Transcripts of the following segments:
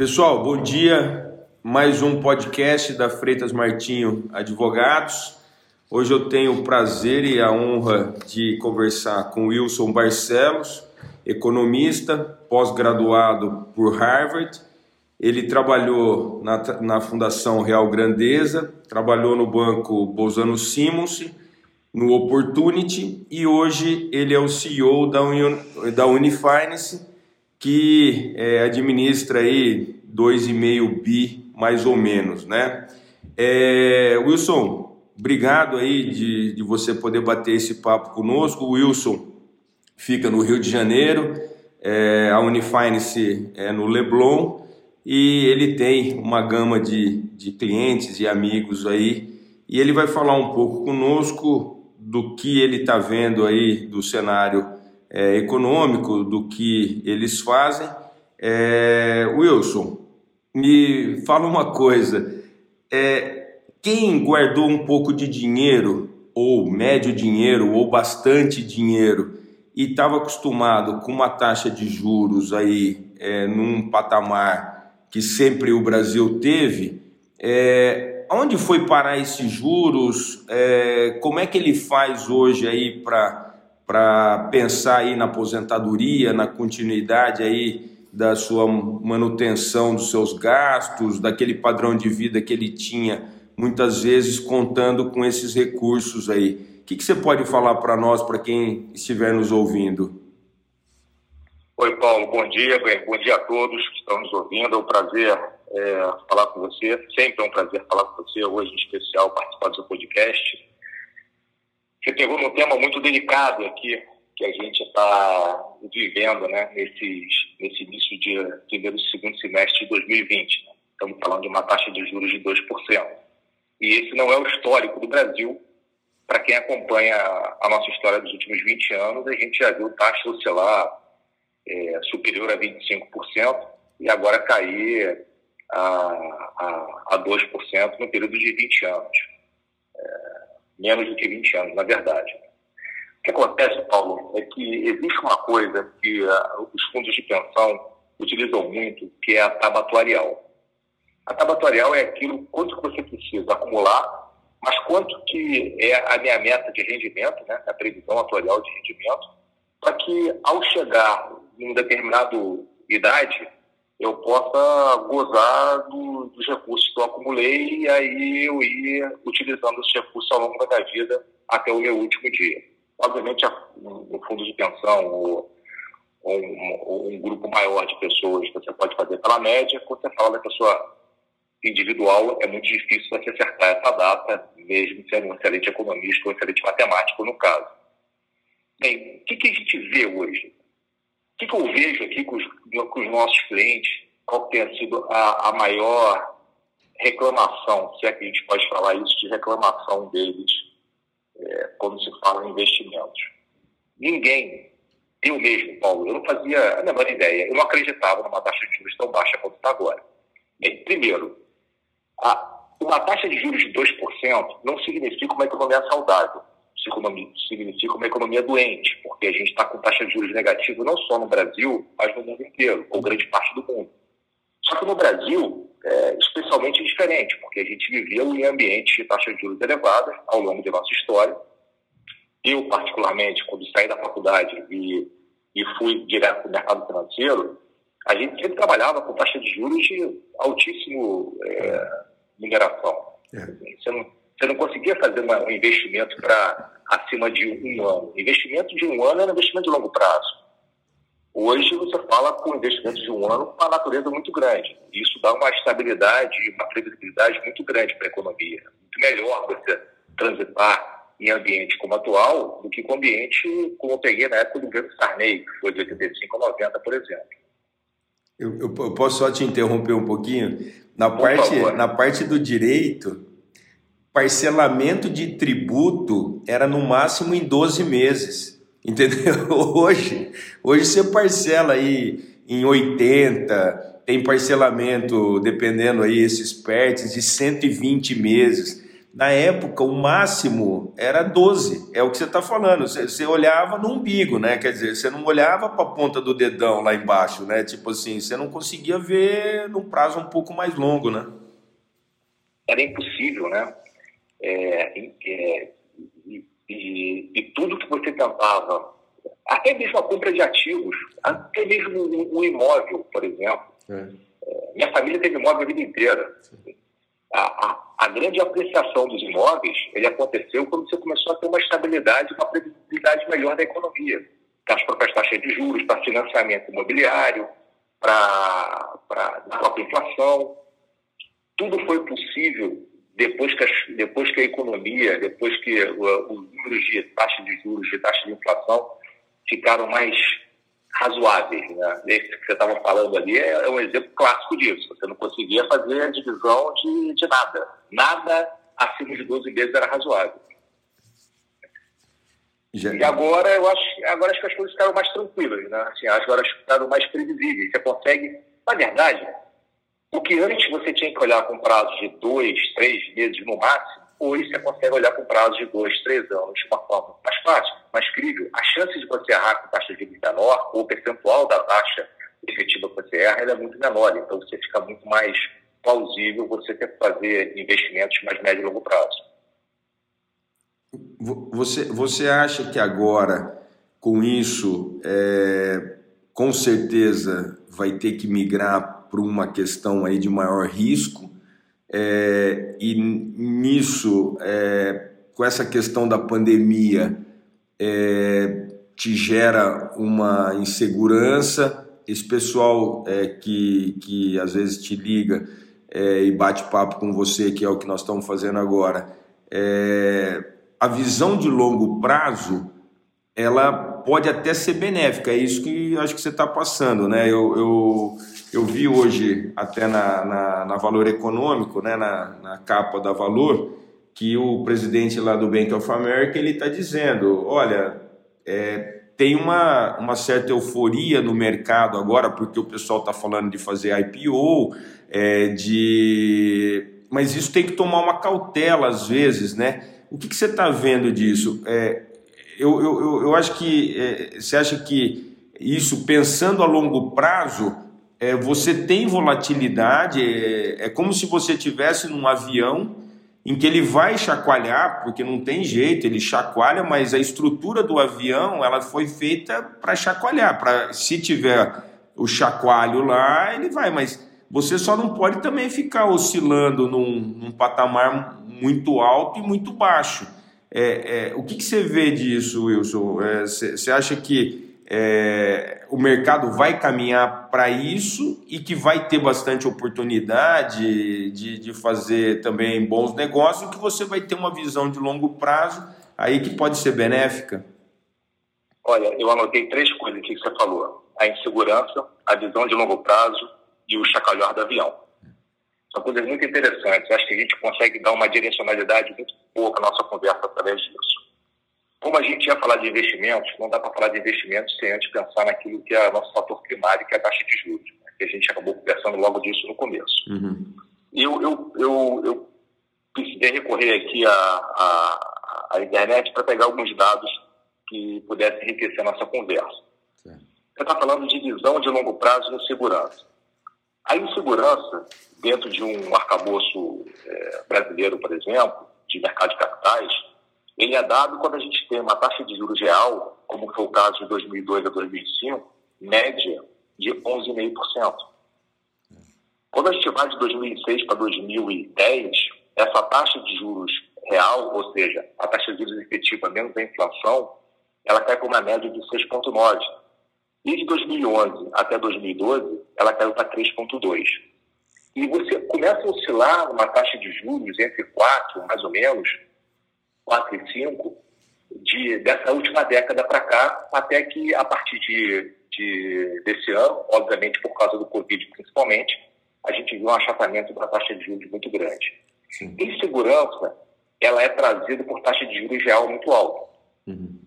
Pessoal, bom dia. Mais um podcast da Freitas Martinho Advogados. Hoje eu tenho o prazer e a honra de conversar com Wilson Barcelos, economista, pós-graduado por Harvard. Ele trabalhou na, na Fundação Real Grandeza, trabalhou no Banco Bolzano Simons, no Opportunity e hoje ele é o CEO da, da Unifinance que é, administra aí 2,5 bi mais ou menos, né? É, Wilson, obrigado aí de, de você poder bater esse papo conosco. O Wilson fica no Rio de Janeiro, é, a Unifinance é no Leblon e ele tem uma gama de, de clientes e amigos aí e ele vai falar um pouco conosco do que ele está vendo aí do cenário é, econômico do que eles fazem. É, Wilson, me fala uma coisa: é, quem guardou um pouco de dinheiro, ou médio dinheiro, ou bastante dinheiro, e estava acostumado com uma taxa de juros aí é, num patamar que sempre o Brasil teve, é, onde foi parar esses juros? É, como é que ele faz hoje aí para para pensar aí na aposentadoria, na continuidade aí da sua manutenção dos seus gastos, daquele padrão de vida que ele tinha, muitas vezes contando com esses recursos aí. O que, que você pode falar para nós, para quem estiver nos ouvindo? Oi, Paulo, bom dia, bom dia a todos que estão nos ouvindo. É um prazer é, falar com você, sempre é um prazer falar com você, hoje em especial participar do seu podcast. Você pegou num tema muito delicado aqui, que a gente está vivendo né, nesse nesse início de primeiro e segundo semestre de 2020. Né? Estamos falando de uma taxa de juros de 2%. E esse não é o histórico do Brasil. Para quem acompanha a nossa história dos últimos 20 anos, a gente já viu taxa oscilar é, superior a 25% e agora cair a, a, a 2% no período de 20 anos. Menos do que 20 anos, na verdade. O que acontece, Paulo, é que existe uma coisa que uh, os fundos de pensão utilizam muito, que é a tabatuarial. A tabatuarial é aquilo quanto que você precisa acumular, mas quanto que é a minha meta de rendimento, né, a previsão atuarial de rendimento, para que ao chegar em determinada idade, eu possa gozar do, dos recursos que eu acumulei e aí eu ir utilizando esses recursos ao longo da minha vida até o meu último dia. Obviamente, no fundo de pensão ou, um, um, grupo maior de pessoas que você pode fazer pela média, quando você fala da pessoa individual, é muito difícil você acertar essa data, mesmo sendo um excelente economista ou um excelente matemático no caso. Bem, o que, que a gente vê hoje? Que, que eu vejo aqui com os, com os nossos clientes? Qual tem sido a, a maior reclamação, se é que a gente pode falar isso, de reclamação deles é, quando se fala em investimentos? Ninguém, eu mesmo, Paulo, eu não fazia a menor ideia, eu não acreditava numa taxa de juros tão baixa quanto está agora. Bem, primeiro, a, uma taxa de juros de 2% não significa uma economia saudável significa uma economia doente, porque a gente está com taxa de juros negativa não só no Brasil, mas no mundo inteiro, ou grande parte do mundo. Só que no Brasil, é especialmente diferente, porque a gente viveu em ambientes de taxa de juros elevadas ao longo da nossa história. Eu, particularmente, quando saí da faculdade e, e fui direto para o mercado financeiro, a gente sempre trabalhava com taxa de juros de altíssimo é, mineração. É. Você não você não conseguia fazer uma, um investimento para acima de um ano. Investimento de um ano é um investimento de longo prazo. Hoje você fala com investimento de um ano com uma natureza muito grande. Isso dá uma estabilidade, uma previsibilidade muito grande para a economia. Muito melhor você transitar em ambiente como atual do que com ambiente como eu peguei na época do governo Sarney, que foi de 85 a 90, por exemplo. Eu, eu, eu posso só te interromper um pouquinho? Na, parte, na parte do direito, parcelamento de tributo era no máximo em 12 meses. Entendeu? Hoje, hoje você parcela aí em 80, tem parcelamento, dependendo aí esses PERTs, de 120 meses. na época, o máximo era 12, é o que você está falando. Você, você, olhava no umbigo, né? Quer dizer, você não olhava para a ponta do dedão lá embaixo, né? Tipo assim, você não conseguia ver num prazo um pouco mais longo, né? Era impossível, né? É, é, e, e, e, tudo que você tentava, até mesmo a compra de ativos, até mesmo um, um imóvel, por exemplo. É. é minha família teve imóvel a vida inteira. A, a, a, grande apreciação dos imóveis ele aconteceu quando você começou a ter uma estabilidade, uma previsibilidade melhor da economia. As próprias taxas de juros, para financiamento imobiliário, para a própria inflação. Tudo foi possível depois que, a, depois que a economia, depois que os números de taxa de juros, de taxa de inflação ficaram mais razoáveis. Né? Esse que você estava falando ali é, é, um exemplo clássico disso. Você não conseguia fazer a divisão de, de nada. Nada acima de 12 meses era razoável. Já... E agora eu acho, agora acho que as coisas ficaram mais tranquilas, né? Assim, agora ficaram mais previsíveis. Você consegue, na verdade, o que antes você tinha que olhar com prazo de dois, três meses no máximo, hoje você consegue olhar com prazo de dois, três anos de uma forma mais fácil, mais crível. A chance de você errar com taxa de juros menor, ou o percentual da taxa efetiva que você erra, é muito menor. Então você fica muito mais plausível você ter que fazer investimentos mais médio e longo prazo. Você, você acha que agora, com isso, é, com certeza vai ter que migrar por uma questão aí de maior risco, é, e nisso, é, com essa questão da pandemia, é, te gera uma insegurança. Esse pessoal é, que, que às vezes te liga é, e bate papo com você, que é o que nós estamos fazendo agora, é, a visão de longo prazo ela pode até ser benéfica, é isso que acho que você está passando, né? Eu, eu, eu vi hoje, até na, na, na Valor Econômico, né, na, na, capa da Valor, que o presidente lá do Bank of America ele está dizendo: olha, é, tem uma, uma certa euforia no mercado agora, porque o pessoal está falando de fazer IPO, é, de... mas isso tem que tomar uma cautela às vezes, né? O que, que você está vendo disso? É, eu, eu, eu acho que é, você acha que isso, pensando a longo prazo, é, você tem volatilidade, é, é como se você tivesse num avião em que ele vai chacoalhar, porque não tem jeito, ele chacoalha, mas a estrutura do avião ela foi feita para chacoalhar, para se tiver o chacoalho lá, ele vai, mas você só não pode também ficar oscilando num, num patamar muito alto e muito baixo. É, é, o que, que, você vê disso, Wilson? Você é, acha que é, o mercado vai caminhar para isso e que vai ter bastante oportunidade de, de fazer também bons negócios que você vai ter uma visão de longo prazo aí que pode ser benéfica? Olha, eu anotei três coisas que você falou: a insegurança, a visão de longo prazo e o chacalhar do avião. São coisas muito interessantes. Acho que a gente consegue dar uma direcionalidade muito boa para a nossa conversa através disso. Como a gente ia falar de investimentos, não dá para falar de investimentos sem antes pensar naquilo que é nosso fator primário, que é a taxa de juros, né? que a gente acabou conversando logo disso no começo. Uhum. Eu, eu, eu, eu precisei recorrer aqui à, à, à internet para pegar alguns dados que pudessem enriquecer a nossa conversa. Você está falando de visão de longo prazo e segurança. A insegurança, dentro de um arcabouço é, brasileiro, por exemplo, de mercado de capitais, ele é dado quando a gente tem uma taxa de juros real, como foi o caso de 2002 a 2005, média de 11,5%. Quando a gente vai de 2006 para 2010, essa taxa de juros real, ou seja, a taxa de juros efetiva menos a inflação, ela cai para uma média de 6,9%. E de 2011 até 2012, ela caiu para 3,2%. E você começa a oscilar numa taxa de juros entre 4, mais ou menos, 4 e 5, de, dessa última década para cá, até que a partir de, de, desse ano, obviamente por causa do Covid principalmente, a gente viu um achatamento da taxa de juros muito grande. Sim. Insegurança, ela é trazida por taxa de juros real muito alta. Uhum.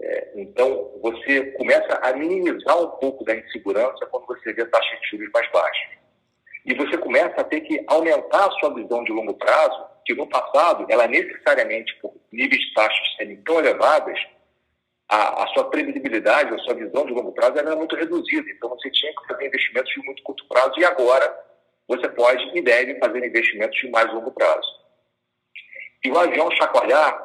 É, então, você começa a minimizar um pouco da insegurança quando você vê taxa de juros mais baixa. E você começa a ter que aumentar a sua visão de longo prazo que no passado, ela necessariamente, por níveis de taxas serem tão elevadas, a, a, sua previsibilidade, a sua visão de longo prazo era muito reduzida. Então, você tinha que fazer investimentos de muito curto prazo e agora você pode e deve fazer investimentos de mais longo prazo. E o avião chacoalhar,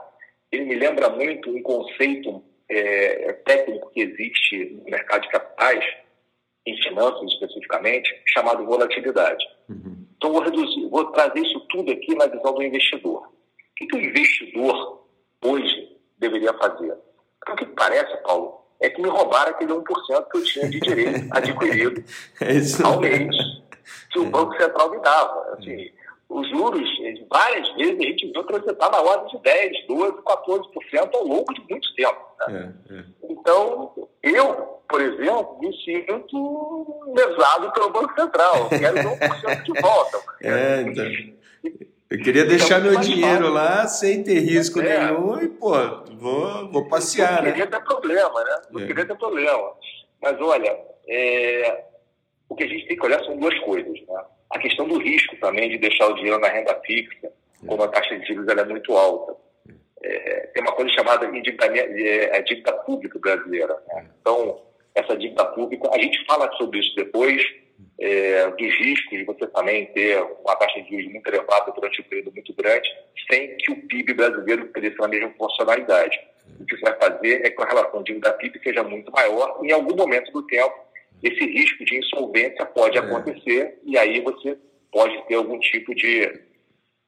ele me lembra muito um conceito é, técnico que existe no mercado de capitais, em finanças especificamente, chamado volatilidade. Uhum. Então, vou, reduzir, vou trazer isso tudo aqui na visão do investidor. O que, que o investidor hoje deveria fazer? O que parece, Paulo, é que me roubaram aquele 1% que eu tinha de direito adquirido é ao mês que o Banco Central me dava. Assim, os juros, várias vezes a gente viu transitar na ordem de 10, 12, 14% ao longo de muito tempo. Né? É, é. Então, eu, por exemplo, me sinto lesado pelo Banco Central. Eu quero 1% de volta. É, então... Eu queria deixar então, meu dinheiro fácil. lá sem ter risco é. nenhum e, pô, vou, vou passear, não né? Queria ter problema, né? Não é. queria ter problema. Mas, olha, é... o que a gente tem que olhar são duas coisas, né? A questão do risco também de deixar o dinheiro na renda fixa, é. como a taxa de juros é muito alta. É, tem uma coisa chamada é, a dívida pública brasileira. Né? Então, essa dívida pública, a gente fala sobre isso depois, é, dos riscos de você também ter uma taxa de juros muito elevada durante um período muito grande, sem que o PIB brasileiro cresça na mesma funcionalidade. O que você vai fazer é que a relação dívida-PIB seja muito maior e, em algum momento do tempo, esse risco de insolvência pode é. acontecer e aí você pode ter algum tipo de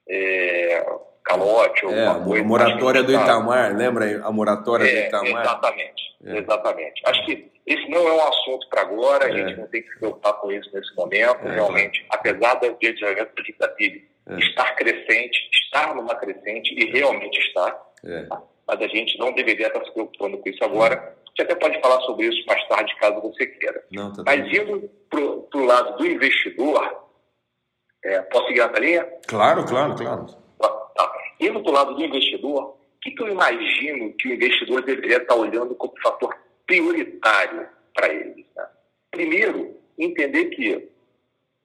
é, calote ou é, alguma coisa. A moratória do Itamar, lembra a moratória é, do Itamar? Exatamente, é. exatamente. Acho que esse não é um assunto para agora, a é. gente não tem que se preocupar com isso nesse momento, é, realmente, apesar do adiamento da PIB estar crescente, estar numa crescente e realmente está, mas a gente não deveria estar se preocupando com isso agora. A gente até pode falar sobre isso mais tarde, caso você queira. Não, tá mas indo para o lado do investidor, posso seguir na linha? Claro, claro, claro. Indo do lado do investidor, o que, que eu imagino que o investidor deveria estar olhando como fator prioritário para ele? Né? Primeiro, entender que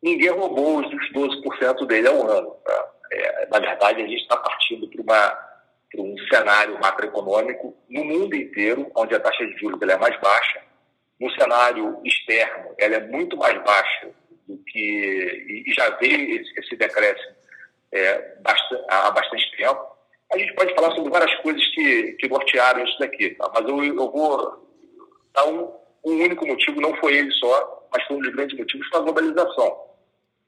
ninguém roubou os 12% dele ao ano. Tá? É, na verdade, a gente está partindo para um cenário macroeconômico no mundo inteiro, onde a taxa de juros é mais baixa. No cenário externo, ela é muito mais baixa do que. e já veio esse, esse decréscimo é, bastante, há bastante tempo. A gente pode falar sobre várias coisas que, que nortearam isso daqui, tá? mas eu, eu vou dar um, um único motivo, não foi ele só, mas foi um dos grandes motivos, foi a globalização.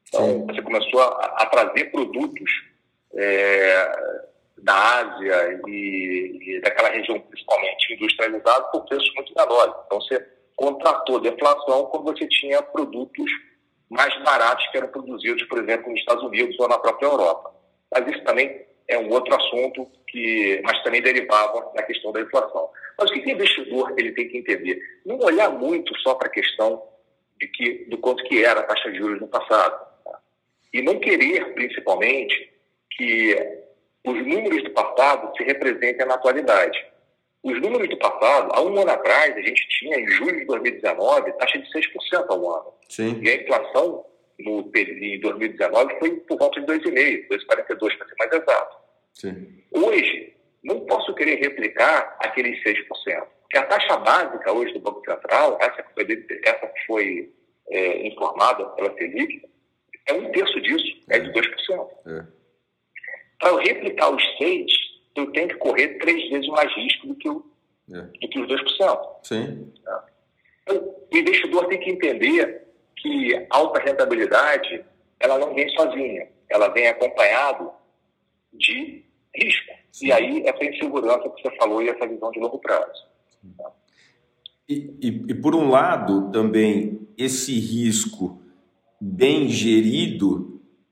Então, Sim. você começou a, a trazer produtos é, da Ásia e, e, daquela região principalmente industrializada por preços muito menores. Então, você contratou deflação quando você tinha produtos mais baratos que eram produzidos, por exemplo, nos Estados Unidos ou na própria Europa. Mas isso também é um outro assunto que, mas também derivava da questão da inflação. Mas o que o investidor ele tem que entender? Não olhar muito só para a questão de que, do quanto que era a taxa de juros no passado. Tá? E não querer, principalmente, que os números do passado se representem na atualidade. Os números do passado, há um ano atrás, a gente tinha, em julho de 2019, taxa de 6% ao ano. Sim. E a inflação no, em 2019 foi por volta de 2,5%, 2,42% para ser mais exato. Sim. Hoje, não posso querer replicar aqueles 6%. Porque a taxa básica hoje do Banco Central, essa que foi, essa que foi é, informada pela Selic, é um terço disso, é, é de 2%. É. Para eu replicar os 6%, eu tenho que correr três vezes mais risco do que, o, é. do que os 2%. Sim. Tá? Então, o investidor tem que entender que alta rentabilidade ela não vem sozinha, ela vem acompanhado de risco. Sim. E aí essa insegurança que você falou e essa visão de longo prazo. E, e, e, por um lado, também, esse risco bem gerido,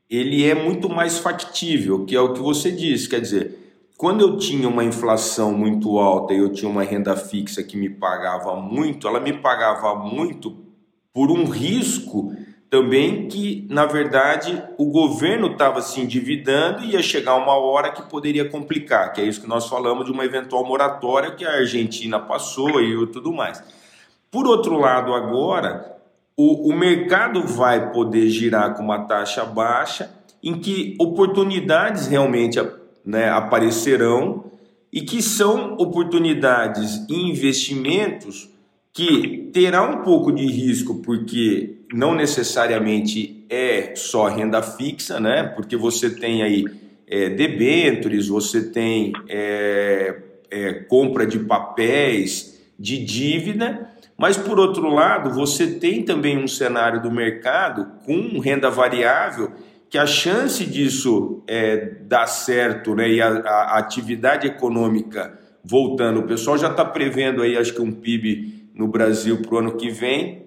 ele é muito mais factível, que é o que você disse, quer dizer, quando eu tinha uma inflação muito alta e eu tinha uma renda fixa que me pagava muito, ela me pagava muito por um risco também que, na verdade, o governo estava se endividando e ia chegar uma hora que poderia complicar, que é isso que nós falamos de uma eventual moratória que a Argentina passou e tudo mais. Por outro lado, agora, o, o mercado vai poder girar com uma taxa baixa em que oportunidades realmente né, aparecerão e que são oportunidades e investimentos que terá um pouco de risco, porque não necessariamente é só renda fixa, né? Porque você tem aí é, debêntures, você tem é, é, compra de papéis, de dívida, mas por outro lado, você tem também um cenário do mercado com renda variável que a chance disso é, dar certo né, e a, a atividade econômica voltando, o pessoal já está prevendo aí, acho que um PIB no Brasil para o ano que vem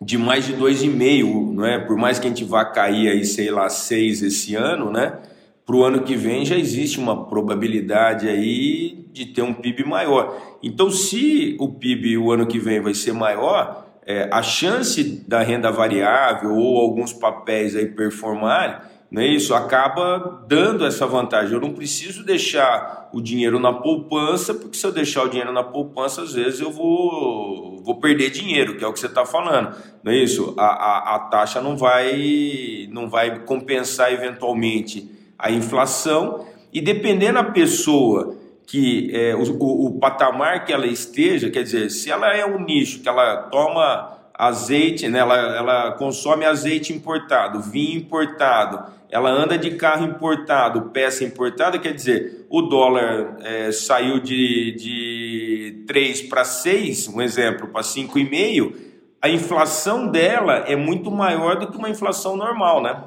de mais de 2,5, não é? Por mais que a gente vá cair aí, sei lá, 6 esse ano, né? Para o ano que vem já existe uma probabilidade aí de ter um PIB maior. Então, se o PIB o ano que vem vai ser maior, é, a chance da renda variável ou alguns papéis aí performarem, não é isso? Acaba dando essa vantagem. Eu não preciso deixar o dinheiro na poupança, porque se eu deixar o dinheiro na poupança, às vezes eu vou, vou perder dinheiro, que é o que você está falando. Não é isso? A, a, a taxa não vai, não vai compensar eventualmente a inflação, e dependendo da pessoa que é, o, o, o, patamar que ela esteja, quer dizer, se ela é um nicho que ela toma azeite, né, ela, ela consome azeite importado, vinho importado, ela anda de carro importado, peça importada, quer dizer, o dólar é, saiu de, de 3 para 6, um exemplo, para 5,5, a inflação dela é muito maior do que uma inflação normal, né?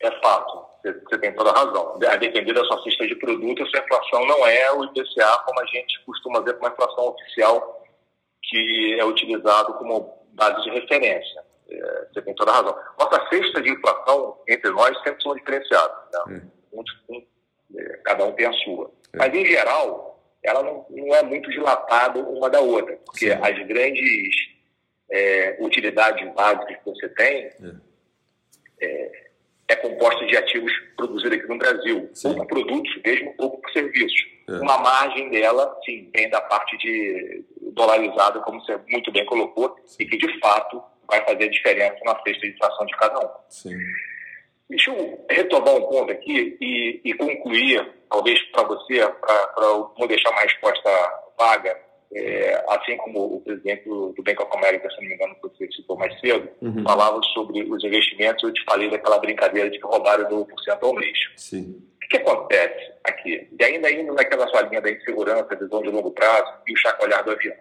É fato. Você tem toda a razão. A depender da sua cesta de produtos, essa inflação não é o IPCA como a gente costuma ver como a inflação oficial que é utilizado como base de referência. É, você tem toda a razão. Nossa cesta de inflação entre nós sempre são diferenciadas. Né? É. Um, um, é, cada um tem a sua. É. Mas, em geral, ela não, não, é muito dilatada uma da outra, porque Sim. as grandes é, utilidades básicas que você tem é é composta de ativos produzidos aqui no Brasil, sim. ou por produtos mesmo, ou por serviços. É. Uma margem dela, sim, vem da parte de dolarizada, como você muito bem colocou, sim. e que de fato vai fazer diferença na cesta de inflação de cada um. Sim. Deixa eu retomar um ponto aqui e, e concluir, talvez para você, para não deixar uma resposta vaga, é, assim como o presidente do, do Bank of America, se não me engano, que você citou mais cedo, uhum. falava sobre os investimentos, eu te falei daquela brincadeira de que roubaram 12% ao mês. Sim. O que, acontece aqui? E ainda indo naquela sua linha da insegurança, visão de longo prazo e o chacoalhar do avião.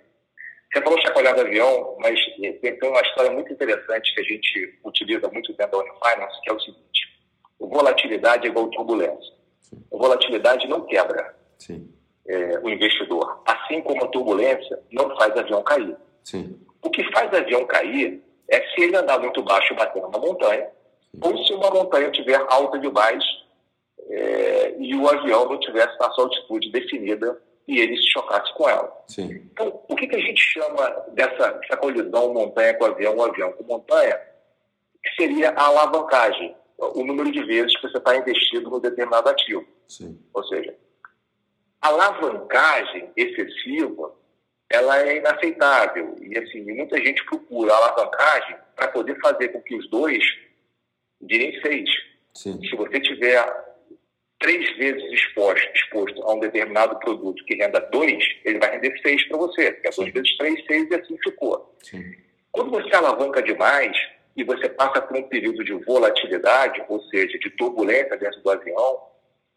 Você falou chacoalhar do avião, mas tem uma história muito interessante que a gente utiliza muito dentro da Unifinance, que é o seguinte: volatilidade é igual turbulência. Sim. A volatilidade não quebra. Sim é, o investidor. Assim como a turbulência não faz avião cair. Sim. O que faz avião cair é se ele andar muito baixo e bater numa montanha, Sim. ou se uma montanha tiver alta demais é, e o avião não tivesse a sua altitude definida e ele se chocasse com ela. Sim. Então, o que, que a gente chama dessa, dessa colisão montanha com avião, avião com montanha, que seria a alavancagem, o número de vezes que você está investido no determinado ativo. Sim. Ou seja, alavancagem excessiva ela é inaceitável. E assim, muita gente procura alavancagem para poder fazer com que os dois virem seis. Sim. Se você tiver três vezes exposto, exposto a um determinado produto que renda dois, ele vai render seis para você. Porque é dois vezes três, seis e assim ficou. Sim. Quando você alavanca demais e você passa por um período de volatilidade, ou seja, de turbulência dentro do avião,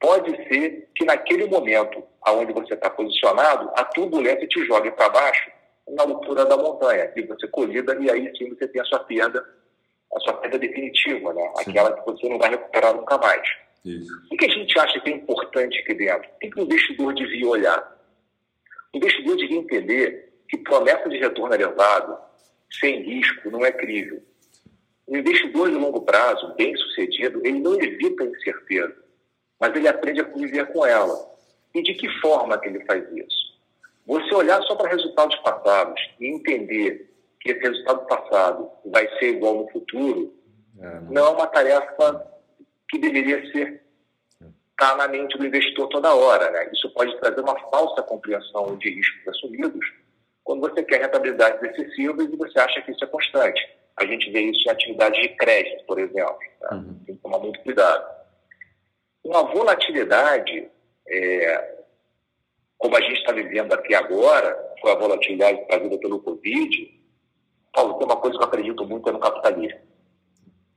pode ser que naquele momento aonde você está posicionado, a turbulência te jogue para baixo na altura da montanha e você colida e aí sim você tem a sua perda, a sua perda definitiva, né? Aquela que você não vai recuperar nunca mais. Isso. O que a gente acha que é importante aqui dentro? O que o investidor devia olhar? O investidor devia entender que promessa de retorno elevado, sem risco, não é crível. O investidor de longo prazo, bem sucedido, ele não evita incerteza mas ele aprende a conviver com ela. E de que forma que ele faz isso? Você olhar só para resultados passados e entender que esse resultado passado vai ser igual no futuro, é, não é uma tarefa que deveria ser estar tá na mente do investidor toda hora. Né? Isso pode trazer uma falsa compreensão de riscos assumidos quando você quer rentabilidades excessivas e você acha que isso é constante. A gente vê isso em atividades de crédito, por exemplo. Tá? Uhum. Tem tomar muito cuidado. Uma volatilidade, é, como a gente está vivendo aqui agora, foi a volatilidade trazida pelo Covid, Paulo, tem uma coisa que eu acredito muito é no capitalismo.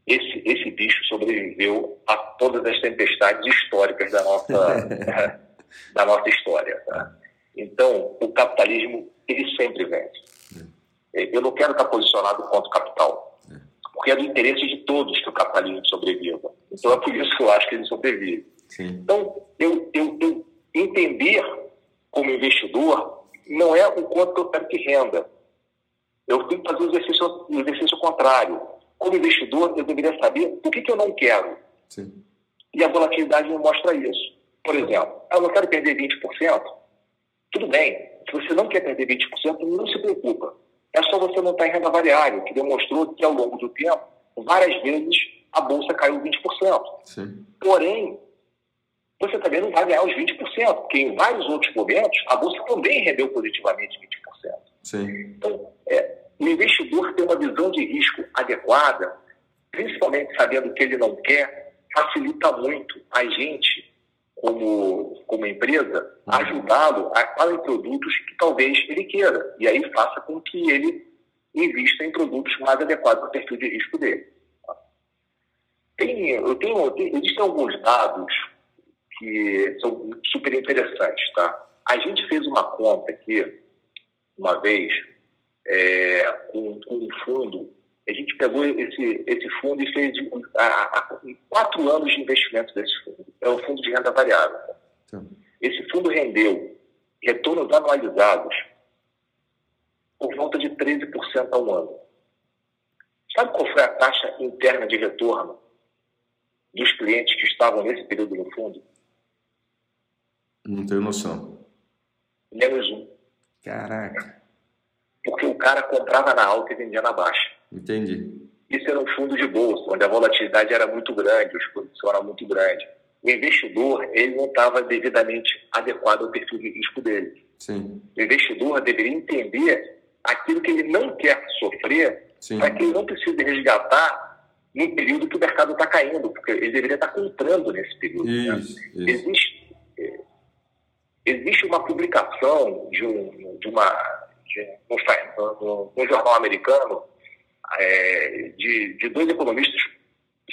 Esse, esse bicho sobreviveu a todas as tempestades históricas da nossa, da nossa história. Tá? Então, o capitalismo, ele sempre vence. É, eu não quero estar posicionado contra o capital, porque é do interesse de todos que o capitalismo sobreviva. Então, é por isso que eu acho que ele sobrevive. Sim. Então, eu, eu, eu entender como investidor não é o quanto eu quero que renda. Eu tenho que fazer o exercício, o exercício contrário. Como investidor, eu deveria saber o que, que eu não quero. Sim. E a volatilidade me mostra isso. Por exemplo, eu não quero perder 20%. Tudo bem. Se você não quer perder 20%, não se preocupa. É só você não estar em renda variável, que demonstrou que ao longo do tempo, várias vezes, a bolsa caiu 20%. Sim. Porém, você também não vai ganhar os 20%, porque em vários outros momentos, a bolsa também rendeu positivamente 20%. Sim. Então, é, o investidor ter uma visão de risco adequada, principalmente sabendo o que ele não quer, facilita muito a gente, como, como empresa, uhum. ajudá-lo a qual produtos que talvez ele queira. E aí faça com que ele invista em produtos mais adequados ao perfil de risco dele. Tem, eu tenho, tem, existem alguns dados que são super interessantes, tá? A gente fez uma conta aqui, uma vez, é, com, com, um fundo. A gente pegou esse, esse fundo e fez a, a, quatro anos de investimento desse fundo. É um fundo de renda variável. Sim. Esse fundo rendeu retornos anualizados por volta de 13% ao ano. Sabe qual foi a taxa interna de retorno dos clientes que estavam nesse período no fundo? Não tenho noção. Menos um. Caraca porque o cara comprava na alta e vendia na baixa. Entendi. Isso era um fundo de bolsa, onde a volatilidade era muito grande, a exposição era muito grande. O investidor, ele não estava devidamente adequado ao perfil de risco dele. Sim. O investidor deveria entender aquilo que ele não quer sofrer para que ele não precise resgatar no período que o mercado está caindo, porque ele deveria estar tá comprando nesse período. Isso, né? isso. Existe, é, existe uma publicação de, um, de uma no, no, no jornal americano é, de, de dois economistas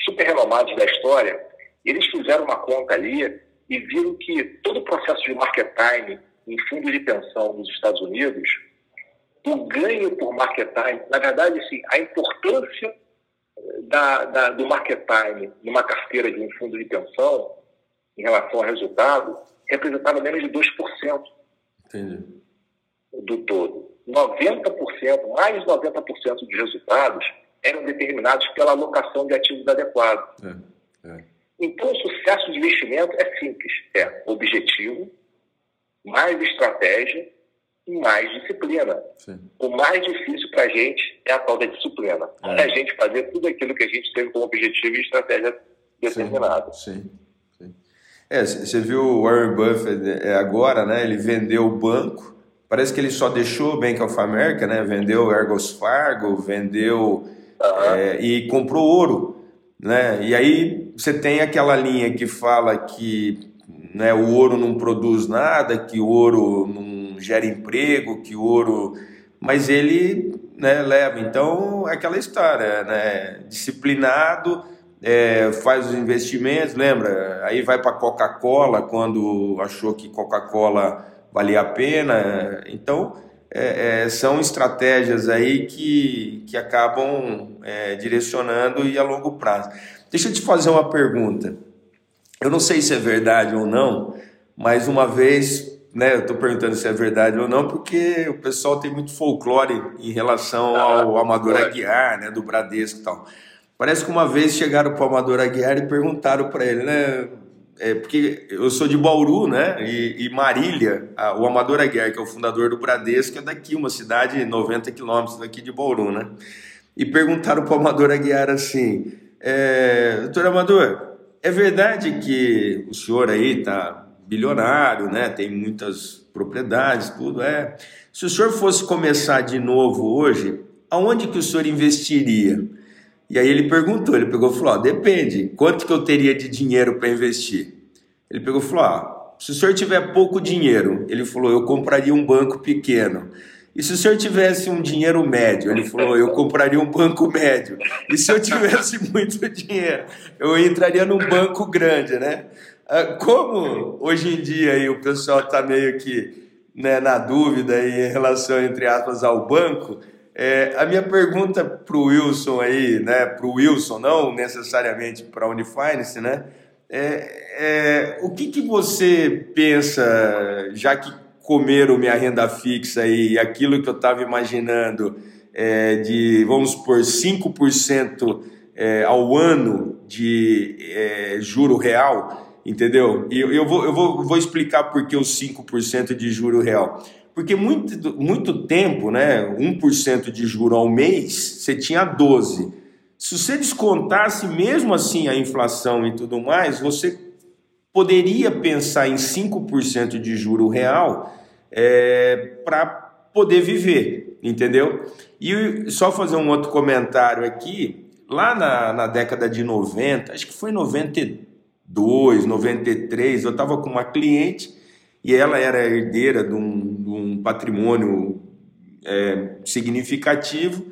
super renomados da história. Eles fizeram uma conta ali e viram que todo o processo de market time em fundos de pensão nos Estados Unidos, o ganho por market time, na verdade, assim, a importância da, da, do market time numa carteira de um fundo de pensão em relação ao resultado representava menos de 2%. Entendi do todo. 90%, mais de 90% dos resultados eram determinados pela alocação de ativos adequados. É, é. Então, o sucesso de investimento é simples: é objetivo, mais estratégia e mais disciplina. Sim. O mais difícil para a gente é a tal da disciplina. É. a gente fazer tudo aquilo que a gente teve como objetivo e estratégia determinada. Sim. Sim. É, você viu o Warren Buffett é, agora, né? Ele vendeu o banco Parece que ele só deixou o Bank of America, né? Vendeu Ergos Fargo, vendeu uhum. é, e comprou ouro, né? E aí você tem aquela linha que fala que né, o ouro não produz nada, que o ouro não gera emprego, que o ouro, mas ele né, leva. Então é aquela história, né? Disciplinado. É, faz os investimentos, lembra? Aí vai para Coca-Cola quando achou que Coca-Cola valia a pena. Então, é, é, são estratégias aí que, que acabam é, direcionando e a longo prazo. Deixa eu te fazer uma pergunta. Eu não sei se é verdade ou não, mas uma vez, né, eu estou perguntando se é verdade ou não, porque o pessoal tem muito folclore em relação ao Amador Aguiar, né, do Bradesco e tal. Parece que uma vez chegaram para o Amador Aguiar e perguntaram para ele, né, é, porque eu sou de Bauru, né? E, e Marília, a, o Amador Aguiar, que é o fundador do Bradesco, é daqui, uma cidade 90 quilômetros daqui de Bauru, né? E perguntaram para o Amador Aguiar assim: é, Doutor Amador, é verdade que o senhor aí tá bilionário, né? Tem muitas propriedades, tudo é. Se o senhor fosse começar de novo hoje, aonde que o senhor investiria? E aí ele perguntou, ele pegou e falou, ó, depende, quanto que eu teria de dinheiro para investir? Ele pegou e falou, ó, se o senhor tiver pouco dinheiro, ele falou, eu compraria um banco pequeno. E se o senhor tivesse um dinheiro médio? Ele falou, eu compraria um banco médio. E se eu tivesse muito dinheiro, eu entraria num banco grande, né? Ah, como hoje em dia aí o pessoal está meio que né, na dúvida aí em relação, entre aspas, ao banco, é, a minha pergunta para o Wilson aí, né, para o Wilson, não necessariamente para a Unifinance, né, é, é, o que, que você pensa, já que comeram minha renda fixa aí, aquilo que eu estava imaginando é, de, vamos por 5% é, ao ano de é, juro real, entendeu? E eu, eu, vou, eu vou, vou explicar por que os 5% de juro real. Porque muito, muito tempo, né, 1% de juro ao mês, você tinha 12. Se você descontasse mesmo assim a inflação e tudo mais, você poderia pensar em 5% de juro real é, para poder viver, entendeu? E só fazer um outro comentário aqui, lá na, na década de 90, acho que foi 92, 92, 93, eu estava com uma cliente e ela era herdeira de um, de um patrimônio é, significativo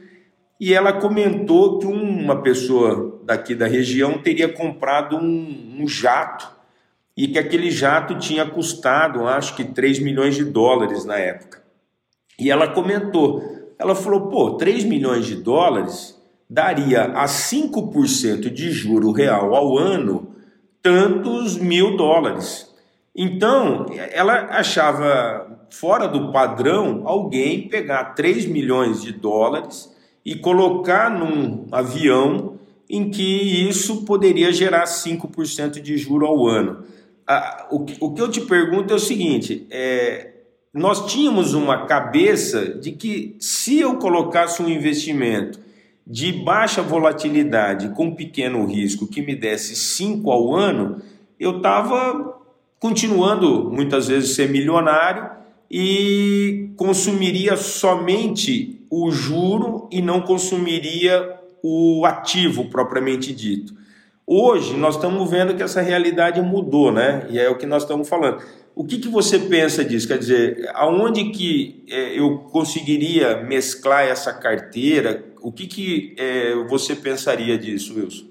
e ela comentou que uma pessoa daqui da região teria comprado um, um jato e que aquele jato tinha custado, acho que 3 milhões de dólares na época. E ela comentou, ela falou, pô, 3 milhões de dólares daria a 5% de juro real ao ano tantos mil dólares. Então, ela achava fora do padrão alguém pegar 3 milhões de dólares e colocar num avião em que isso poderia gerar 5% de juro ao ano. o, que, eu te pergunto é o seguinte: é, nós tínhamos uma cabeça de que se eu colocasse um investimento de baixa volatilidade com pequeno risco que me desse 5 ao ano, eu estava continuando muitas vezes ser milionário e consumiria somente o juro e não consumiria o ativo propriamente dito. Hoje nós estamos vendo que essa realidade mudou, né? E é o que nós estamos falando. O que, que você pensa disso? Quer dizer, aonde que é, eu conseguiria mesclar essa carteira? O que, que é, você pensaria disso, Wilson?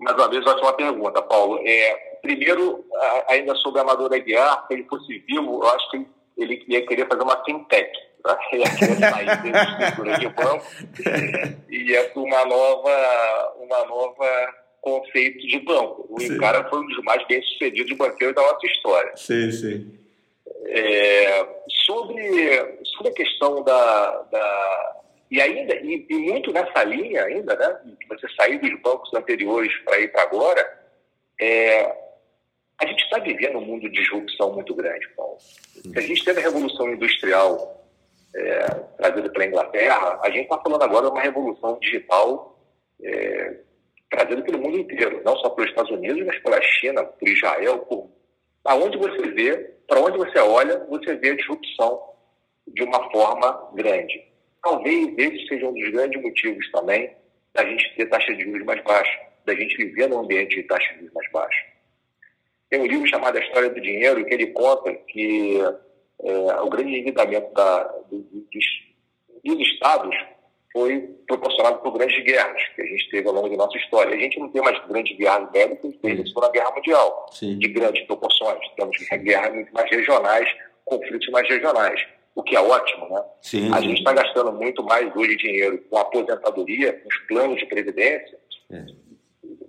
Mais uma vez, ótima pergunta, Paulo. É, primeiro, ainda sobre Amador Aguiar, se ele fosse vivo, eu acho que ele ia querer fazer uma fintech. Tá? Ia querer sair da estrutura de banco e ia para uma nova, uma nova conceito de banco. O sim. cara foi um dos mais bem-sucedidos banqueiros da nossa história. Sim, sim. É, sobre, sobre a questão da, da e ainda e, e, muito nessa linha ainda, né? Você sair dos bancos anteriores para ir para agora, é, a gente está vivendo um mundo de disrupção muito grande, Paulo. Se a gente teve a revolução industrial é, trazida pela Inglaterra, a gente está falando agora de uma revolução digital é, trazida pelo mundo inteiro, não só pelos Estados Unidos, mas pela China, por Israel, por aonde você vê, para onde você olha, você vê a disrupção de uma forma grande. Talvez esse seja um dos grandes motivos também da gente ter taxa de juros mais baixa, da gente viver num ambiente de taxa de juros mais baixa. Tem um livro chamado A História do Dinheiro, que ele conta que é, o grande endividamento da, do, dos, dos estados foi proporcionado por grandes guerras que a gente teve ao longo da nossa história. A gente não tem mais grandes guerras bélicas desde a Segunda Guerra Mundial, Sim. de grandes proporções. Temos guerras muito mais regionais, conflitos mais regionais, o que é ótimo, né? Sim, a gente está gastando muito mais hoje dinheiro com aposentadoria, com os planos de previdência.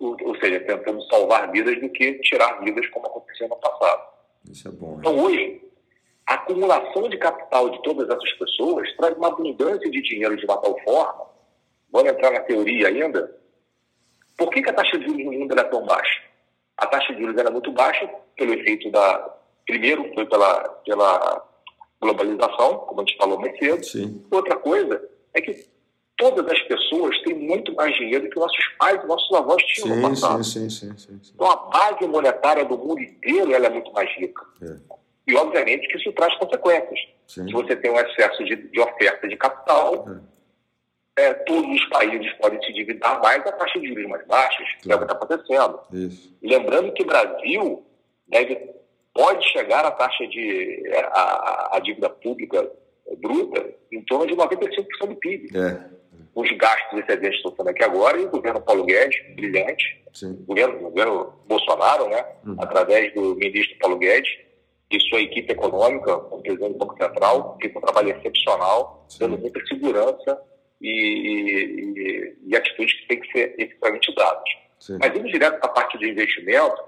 Ou, seja, tentando salvar vidas do que tirar vidas como aconteceu no passado. Isso é bom. Então, hoje, a acumulação de capital de todas essas pessoas traz uma abundância de dinheiro de uma tal forma, vamos entrar na teoria ainda, por que, que a taxa de juros no mundo é tão baixa? A taxa de juros era muito baixa pelo efeito da... Primeiro, foi pela, pela globalização, como a gente falou mais cedo. Sim. Outra coisa é que todas as pessoas têm muito mais dinheiro que nossos pais e nossos avós tinham sim, no passado. Sim, sim, sim, sim, Então, a base monetária do mundo inteiro ela é muito mais rica. É. E, obviamente, que isso traz consequências. Sim. Se você tem um excesso de, de oferta de capital, é. é, todos os países podem se endividar mais a taxa de juros mais baixas, que é o que está acontecendo. Isso. Lembrando que o Brasil deve, pode chegar à taxa de a, a dívida pública bruta em torno de 95% do PIB. É. Os gastos excedentes estão sendo aqui agora, e o governo Paulo Guedes, brilhante, o governo, governo Bolsonaro, né, uhum. através do ministro Paulo Guedes e sua equipe econômica, o presidente do Banco Central, fez um trabalho excepcional, Sim. dando muita segurança e, e, e atitudes que têm que ser efetivamente dadas. Mas indo direto para a parte de investimento,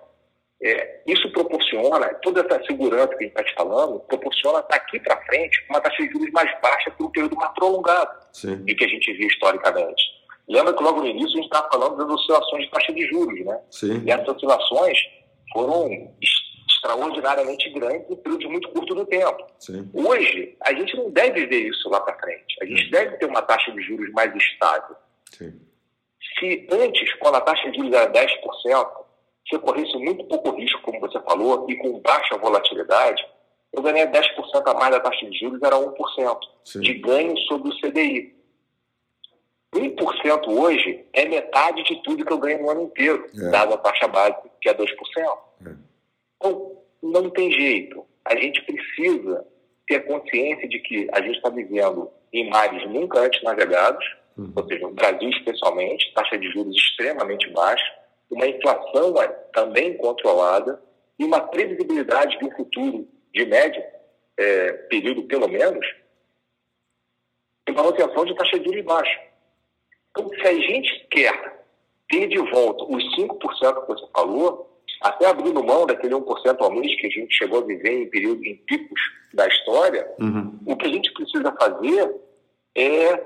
é, isso proporciona, toda essa segurança que a gente está te falando, proporciona daqui para frente uma taxa de juros mais baixa por um período mais prolongado Sim. do que a gente viu historicamente. Lembra que logo no início a gente estava falando das oscilações de taxa de juros, né? Sim. E essas oscilações foram extraordinariamente grandes em um período muito curto do tempo. Sim. Hoje, a gente não deve ver isso lá para frente. A gente deve ter uma taxa de juros mais estável. Sim. Se antes, quando a taxa de juros era 10%, se corresse muito pouco risco, como você falou, e com baixa volatilidade, eu ganhei 10% a mais da taxa de juros, era 1% Sim. de ganho sobre o CDI. 1% hoje é metade de tudo que eu ganho no ano inteiro, é. dado a taxa básica, que é 2%. É. Então, não tem jeito. A gente precisa ter consciência de que a gente está vivendo em mares nunca antes navegados, uhum. ou seja, no Brasil especialmente, taxa de juros extremamente baixa, uma inflação também controlada e uma previsibilidade de um futuro de médio é, período, pelo menos, de manutenção de taxa de juros baixa. Então, se a gente quer ter de volta os 5% que você falou, até abrindo mão daquele 1% ao mês que a gente chegou a viver em período em picos da história, uhum. o que a gente precisa fazer é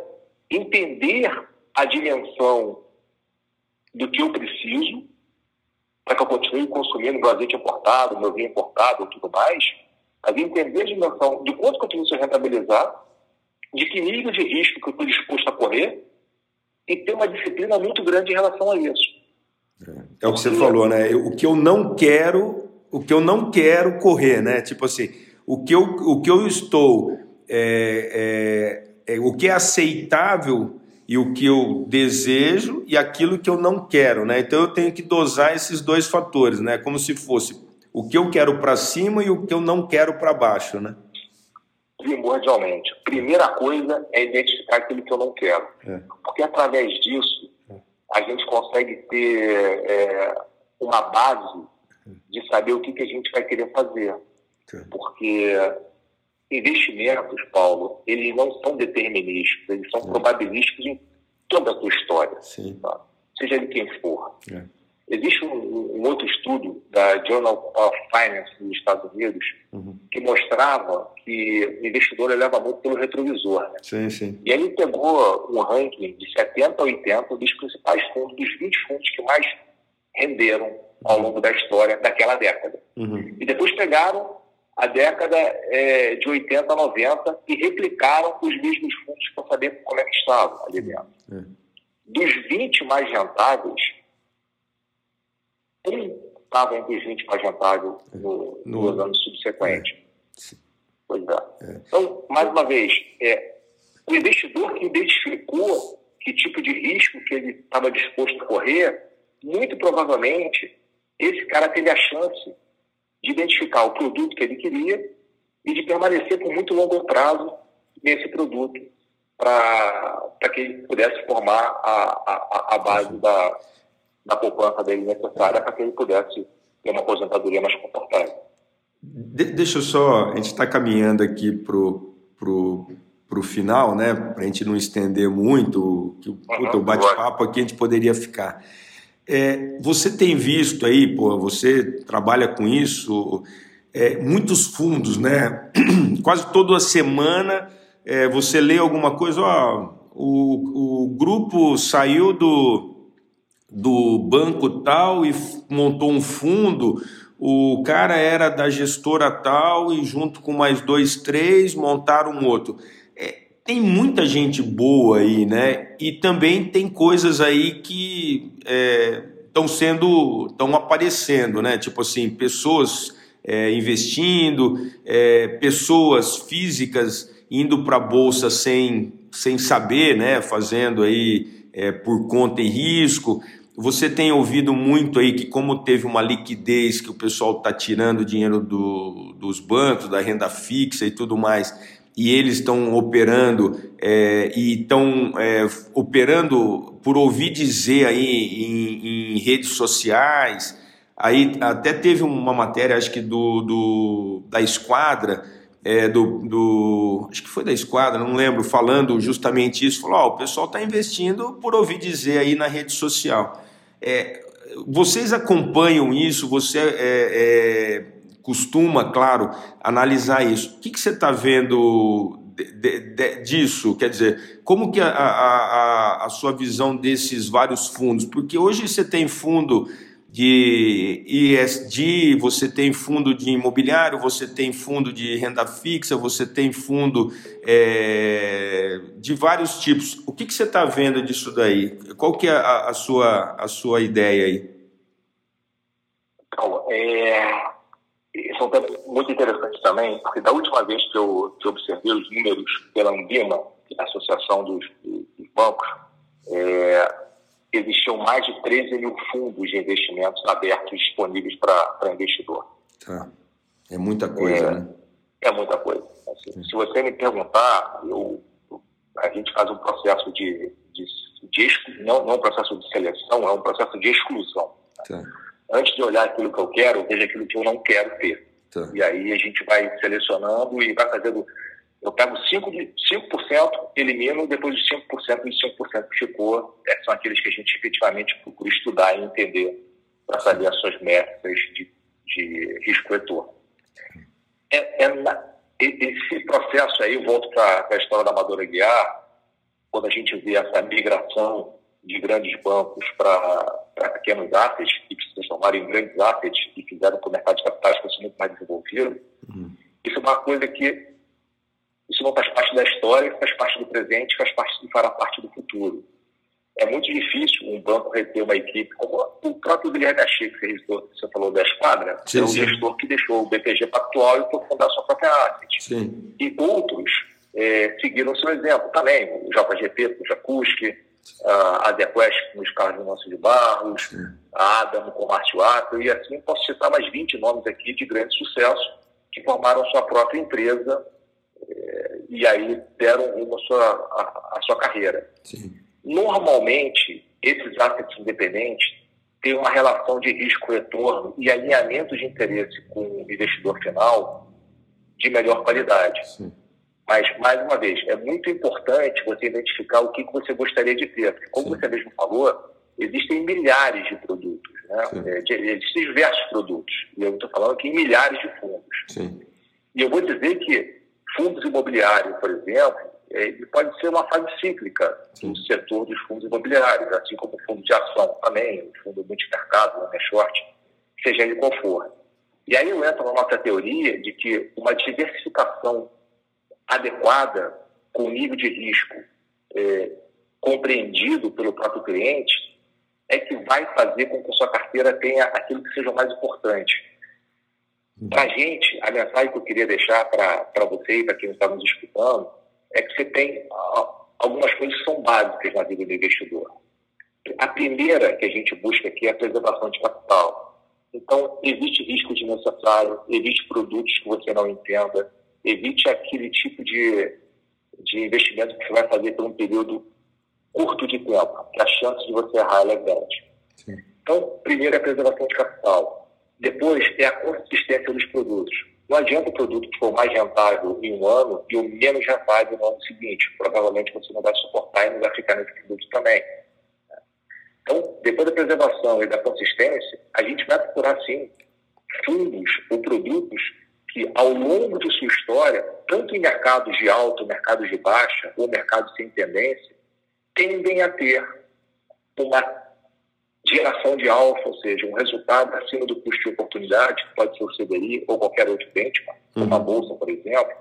entender a dimensão do que eu preciso para que eu continue consumindo meu azeite importado, meu vinho importado tudo mais, mas entender a dimensão de quanto que eu preciso rentabilizar, de que nível de risco que eu estou disposto a correr e ter uma disciplina muito grande em relação a isso. É, é o que você falou, né? O que eu não quero, o que eu não quero correr, né? Tipo assim, o que eu, o que eu estou, é, é, é o que é aceitável e o que eu desejo e aquilo que eu não quero, né? Então eu tenho que dosar esses dois fatores, né? Como se fosse o que eu quero para cima e o que eu não quero para baixo, né? Primordialmente. Primeira coisa é identificar aquilo que eu não quero. É. Porque através disso a gente consegue ter é, uma base de saber o que, que a gente vai querer fazer. Porque investimentos, Paulo, eles não são determinísticos, eles são probabilísticos em toda a sua história, tá? seja de quem for. É. Existe um, um, outro estudo da Journal of Finance nos Estados Unidos uhum. que mostrava que o investidor leva muito pelo retrovisor. Né? Sim, sim. E aí ele pegou um ranking de 70 a 80 dos principais fundos, dos 20 fundos que mais renderam ao longo da história daquela década. Uhum. E depois pegaram a década é, de 80 a 90 e replicaram os mesmos fundos para saber como é que estavam ali dentro. É. Dos 20 mais rentáveis, um estava entre os 20 mais rentáveis no, no, nos anos subsequentes. É. Pois é. é. Então, mais uma vez, é, o investidor que identificou que tipo de risco que ele estava disposto a correr, muito provavelmente esse cara teve a chance de identificar o produto que ele queria e de permanecer por muito longo prazo nesse produto para que ele pudesse formar a, a, a base da, da poupança dele necessária para que ele pudesse ter uma aposentadoria mais confortável. De, deixa eu só, a gente está caminhando aqui para o pro, pro final, né? Para a gente não estender muito, que uhum, o bate-papo aqui a gente poderia ficar. É, você tem visto aí, pô, você trabalha com isso, é, muitos fundos, né? Quase toda semana é, você lê alguma coisa, ó, o, o grupo saiu do, do banco tal e montou um fundo, o cara era da gestora tal e junto com mais dois, três montaram um outro tem muita gente boa aí, né? E também tem coisas aí que estão é, sendo, estão aparecendo, né? Tipo assim, pessoas é, investindo, é, pessoas físicas indo para a bolsa sem sem saber, né, fazendo aí é, por conta e risco. Você tem ouvido muito aí que como teve uma liquidez que o pessoal está tirando dinheiro do, dos bancos, da renda fixa e tudo mais, e eles estão operando é, e estão é, operando por ouvir dizer aí em, em, redes sociais. Aí até teve uma matéria, acho que do, do da Esquadra, é, do, do, acho que foi da Esquadra, não lembro, falando justamente isso. Falou: oh, o pessoal está investindo por ouvir dizer aí na rede social. É, vocês acompanham isso? Você é, é costuma, claro, analisar isso. O que, que você está vendo de, de, disso? Quer dizer, como que a, a, a, sua visão desses vários fundos? Porque hoje você tem fundo de ISD, você tem fundo de imobiliário, você tem fundo de renda fixa, você tem fundo é, de vários tipos. O que, que você está vendo disso daí? Qual que é a, a, sua, a sua ideia aí? Calma, é, é um muito interessante também, porque da última vez que eu, que eu observei os números pela Ambima, que é a Associação dos, dos Bancos, é, existiam mais de 13 mil fundos de investimentos abertos disponíveis para investidor. Tá. É muita coisa, é, né? É muita coisa. Assim, se você me perguntar, eu, a gente faz um processo de, de, de não, não um processo de seleção, é um processo de exclusão. Tá antes de olhar aquilo que eu quero, veja aquilo que eu não quero ter. Tá. E aí a gente vai selecionando e vai fazendo. Eu pego 5%, de, 5% elimino, depois de 5%, os 5% que ficou, é, são aqueles que a gente efetivamente procura estudar e entender para as suas métricas de, de risco retorno. É, é esse processo aí, eu volto para a história da Amadora Guiar, quando a gente vê essa migração de grandes bancos para pequenos assets que se transformaram em grandes assets e fizeram com o mercado de capitais fosse muito mais desenvolvido, uhum. isso é uma coisa que isso não faz parte da história, faz parte do presente, faz parte e fará parte do futuro. É muito difícil um banco reter uma equipe, como o próprio Guilherme Achei, que você falou da esquadra, sim, é um sim. gestor que deixou o BTG Pactual e foi fundar sua própria asset. Sim. E outros é, seguiram seu exemplo também, o JGP, o Jacuski, a Adequest com os carros do Nosso de Barros, a Adam com o Márcio Ato, e assim posso citar mais 20 nomes aqui de grande sucesso que formaram sua própria empresa eh, e aí deram rumo à sua, à, à sua carreira. Sim. Normalmente, esses assets independentes têm uma relação de risco-retorno e alinhamento de interesse com o investidor final de melhor qualidade. Sim. Mas, mais uma vez, é muito importante você identificar o que, você gostaria de ter. Porque, como Sim. você mesmo falou, existem milhares de produtos, né? É, de, existem diversos produtos. E eu estou falando aqui em milhares de fundos. Sim. E eu vou dizer que fundos imobiliários, por exemplo, é, pode ser uma fase cíclica Sim. no setor dos fundos imobiliários, assim como o fundo de ação também, o fundo multimercado, né, short, seja ele qual for. E aí eu entro na nossa teoria de que uma diversificação adequada, com nível de risco é, compreendido pelo próprio cliente, é que vai fazer com que a sua carteira tenha aquilo que seja mais importante. Para a gente, a mensagem que eu queria deixar para você e para quem está nos escutando é que você tem algumas coisas que são básicas na vida do investidor. A primeira que a gente busca aqui é a preservação de capital. Então, existe risco desnecessário, existe produtos que você não entenda, evite aquele tipo de, de investimento que você vai fazer por um período curto de tempo, que a chance de você errar é grande. Sim. Então, primeiro é a preservação de capital. Depois é a consistência dos produtos. Não adianta o produto que for mais rentável em um ano e o menos rentável no ano seguinte. Provavelmente você não vai suportar e não vai ficar nesse produto também. Então, depois da preservação e da consistência, a gente vai procurar, sim, fundos ou produtos que, ao longo de sua história, tanto em mercados de alta, mercados de baixa ou mercados sem tendência, tendem a ter uma geração de alfa, ou seja, um resultado acima do custo de oportunidade, que pode ser o CDI ou qualquer outro benchmark, uhum. uma bolsa, por exemplo,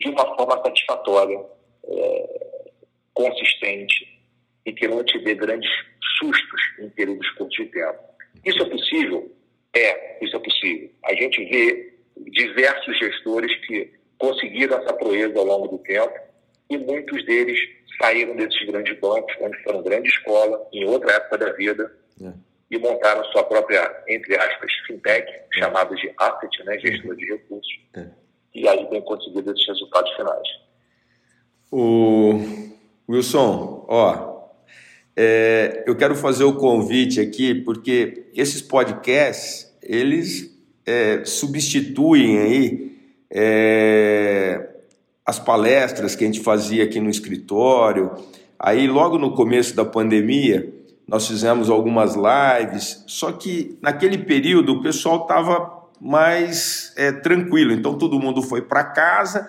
de uma forma satisfatória, é, consistente e que não te dê grandes sustos em períodos curtos de tempo. Isso é possível? É, isso é possível. A gente vê diversos gestores que conseguiram essa proeza ao longo do tempo e muitos deles saíram desses grandes bancos, onde foram grande escola, em outra época da vida, é. e montaram sua própria, entre aspas, fintech, é. chamada de asset, né, gestor de recursos, é. e aí tem conseguido esses resultados finais. O Wilson, ó, é, eu quero fazer o convite aqui, porque esses podcasts, eles é, substituem aí é, as palestras que a gente fazia aqui no escritório. Aí, logo no começo da pandemia, nós fizemos algumas lives, só que naquele período o pessoal estava mais é, tranquilo, então todo mundo foi para casa.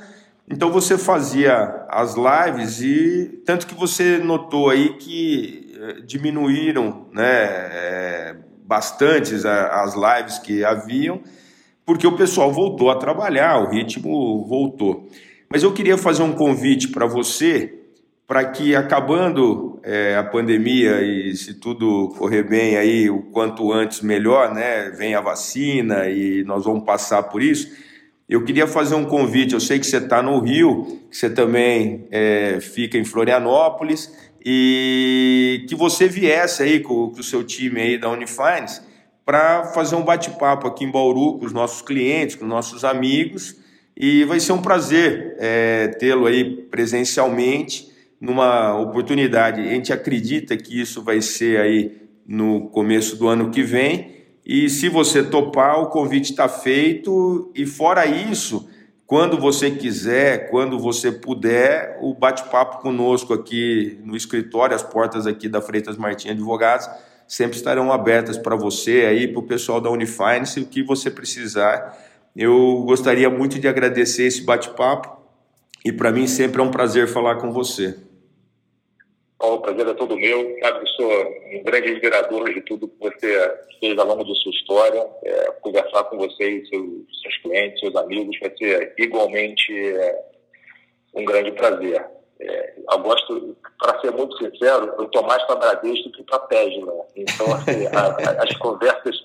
Então você fazia as lives e tanto que você notou aí que é, diminuíram, né, é, bastantes as lives que haviam, porque o pessoal voltou a trabalhar, o ritmo voltou. Mas eu queria fazer um convite para você, para que acabando é, a pandemia e se tudo correr bem aí, o quanto antes melhor, né? Vem a vacina e nós vamos passar por isso. Eu queria fazer um convite. Eu sei que você está no Rio, que você também é, fica em Florianópolis e que você viesse aí com, com o seu time aí da Unifines para fazer um bate-papo aqui em Bauru com os nossos clientes, com os nossos amigos e vai ser um prazer é, tê-lo aí presencialmente numa oportunidade. A gente acredita que isso vai ser aí no começo do ano que vem. E se você topar, o convite está feito. E fora isso, quando você quiser, quando você puder, o bate-papo conosco aqui no escritório, as portas aqui da Freitas Martins Advogados sempre estarão abertas para você aí, para o pessoal da Unifinance, o que você precisar eu gostaria muito de agradecer esse bate-papo e para mim sempre é um prazer falar com você. O prazer é todo meu. Sabe que sou um grande admirador de tudo que você fez ao longo de sua história. É, conversar com você e seus, seus clientes, seus amigos, vai ser igualmente é, um grande prazer. É, eu gosto, para ser muito sincero, eu estou mais para Bradesco do que para Tesla. Então, assim, a, a, as conversas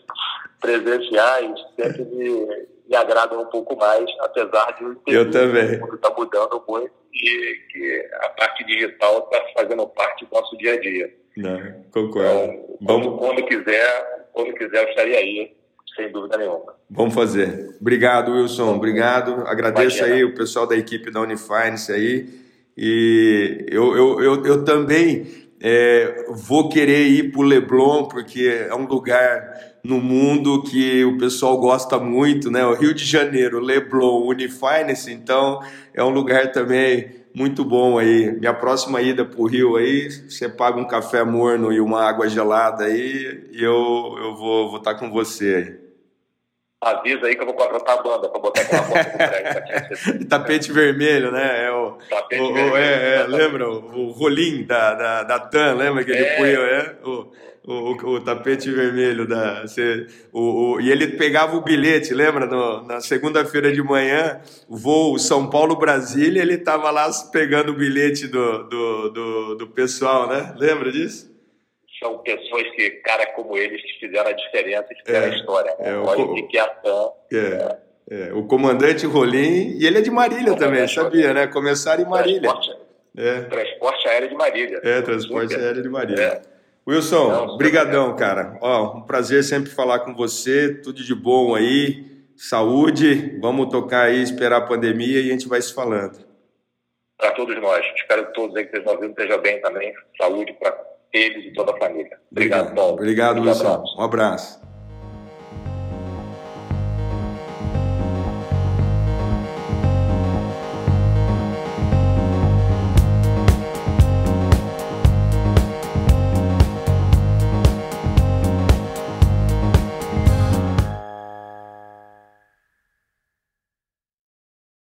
presenciais sempre me me agradam um pouco mais, apesar de eu também. o mundo está mudando muito e que a parte digital está fazendo parte do nosso dia a dia. Não, concordo. Então, Vamos... quando, quiser, quando quiser, eu estaria aí, sem dúvida nenhuma. Vamos fazer. Obrigado, Wilson. Obrigado. Agradeço Imagina. aí o pessoal da equipe da Unifinance aí. E eu, eu, eu, eu também é, vou querer ir para o Leblon, porque é um lugar no mundo que o pessoal gosta muito, né? O Rio de Janeiro, Leblon, Unifinance, então é um lugar também muito bom aí. Minha próxima ida para o Rio aí, você paga um café morno e uma água gelada aí, e eu, eu vou vou estar tá com você aí. Avisa aí que eu vou contratar a banda para botar aquela prédio. Tapete vermelho, né? É o, Tapete o, vermelho. É, é, lembra o, o rolim da, da, da TAM, lembra que ele é. punha, é? O, o, o, tapete vermelho da. Você, o, o, e ele pegava o bilhete, lembra? No, na segunda-feira de manhã, voo São Paulo-Brasília, ele estava lá pegando o bilhete do, do, do, do, pessoal, né? Lembra disso? São pessoas que, cara como eles, fizeram a diferença e fizeram é, a história. Né? É, o, que é a TAM. É. É, o comandante Rolim, e ele é de Marília também, sabia, né? Começaram em Marília. Transporte, é. transporte aéreo de Marília. É, transporte aéreo de Marília. É. Wilson, brigadão, cara. Ó, um prazer sempre falar com você. Tudo de bom aí. Saúde. Vamos tocar aí, esperar a pandemia e a gente vai se falando. Para todos nós. Espero que todos aí que estejam ouvindo estejam bem também. Saúde para eles e toda a família. Obrigado, Obrigado Paulo. Obrigado, Wilson. Um abraço.